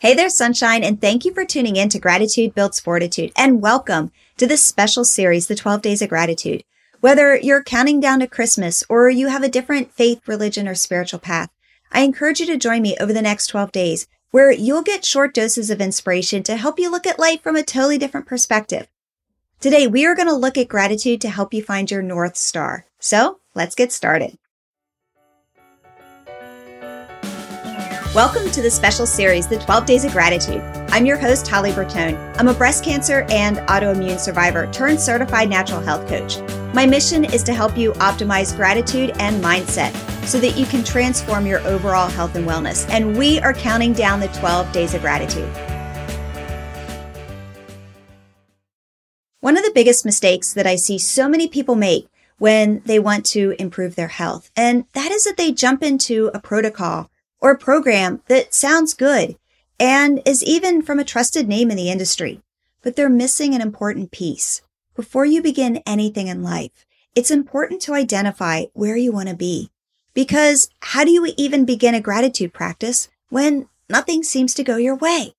Hey there, sunshine, and thank you for tuning in to Gratitude Builds Fortitude and welcome to this special series, The 12 Days of Gratitude. Whether you're counting down to Christmas or you have a different faith, religion, or spiritual path, I encourage you to join me over the next 12 days where you'll get short doses of inspiration to help you look at life from a totally different perspective. Today, we are going to look at gratitude to help you find your North Star. So let's get started. Welcome to the special series, The 12 Days of Gratitude. I'm your host, Holly Bertone. I'm a breast cancer and autoimmune survivor turned certified natural health coach. My mission is to help you optimize gratitude and mindset so that you can transform your overall health and wellness. And we are counting down the 12 days of gratitude. One of the biggest mistakes that I see so many people make when they want to improve their health, and that is that they jump into a protocol or program that sounds good and is even from a trusted name in the industry, but they're missing an important piece. Before you begin anything in life, it's important to identify where you want to be. Because how do you even begin a gratitude practice when nothing seems to go your way?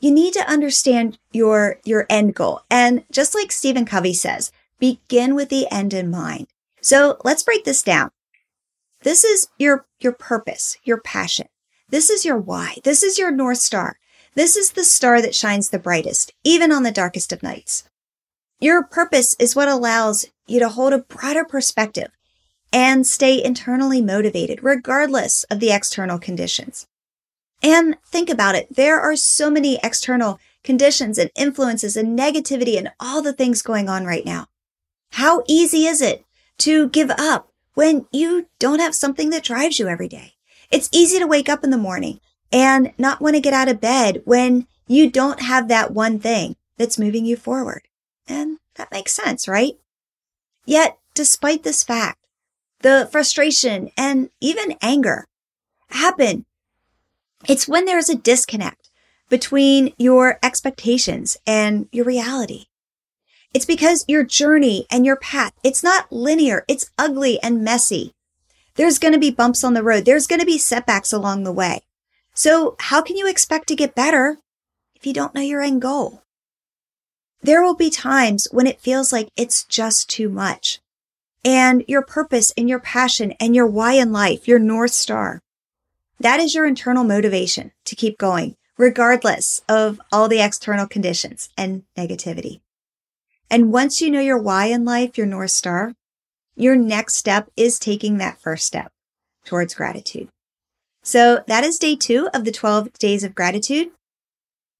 You need to understand your, your end goal. And just like Stephen Covey says, begin with the end in mind. So let's break this down. This is your, your purpose, your passion. This is your why. This is your North Star. This is the star that shines the brightest, even on the darkest of nights. Your purpose is what allows you to hold a broader perspective and stay internally motivated, regardless of the external conditions. And think about it. There are so many external conditions and influences and negativity and all the things going on right now. How easy is it to give up when you don't have something that drives you every day. It's easy to wake up in the morning and not want to get out of bed when you don't have that one thing that's moving you forward. And that makes sense, right? Yet, despite this fact, the frustration and even anger happen. It's when there is a disconnect between your expectations and your reality. It's because your journey and your path, it's not linear. It's ugly and messy. There's going to be bumps on the road. There's going to be setbacks along the way. So how can you expect to get better if you don't know your end goal? There will be times when it feels like it's just too much and your purpose and your passion and your why in life, your North Star. That is your internal motivation to keep going, regardless of all the external conditions and negativity. And once you know your why in life, your North Star, your next step is taking that first step towards gratitude. So that is day two of the 12 days of gratitude.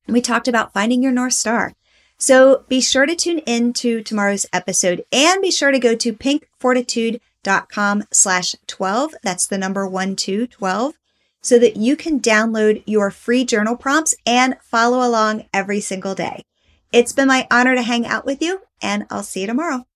We talked about finding your North Star. So be sure to tune in to tomorrow's episode and be sure to go to pinkfortitude.com slash 12. That's the number one, two, 12 so that you can download your free journal prompts and follow along every single day. It's been my honor to hang out with you, and I'll see you tomorrow.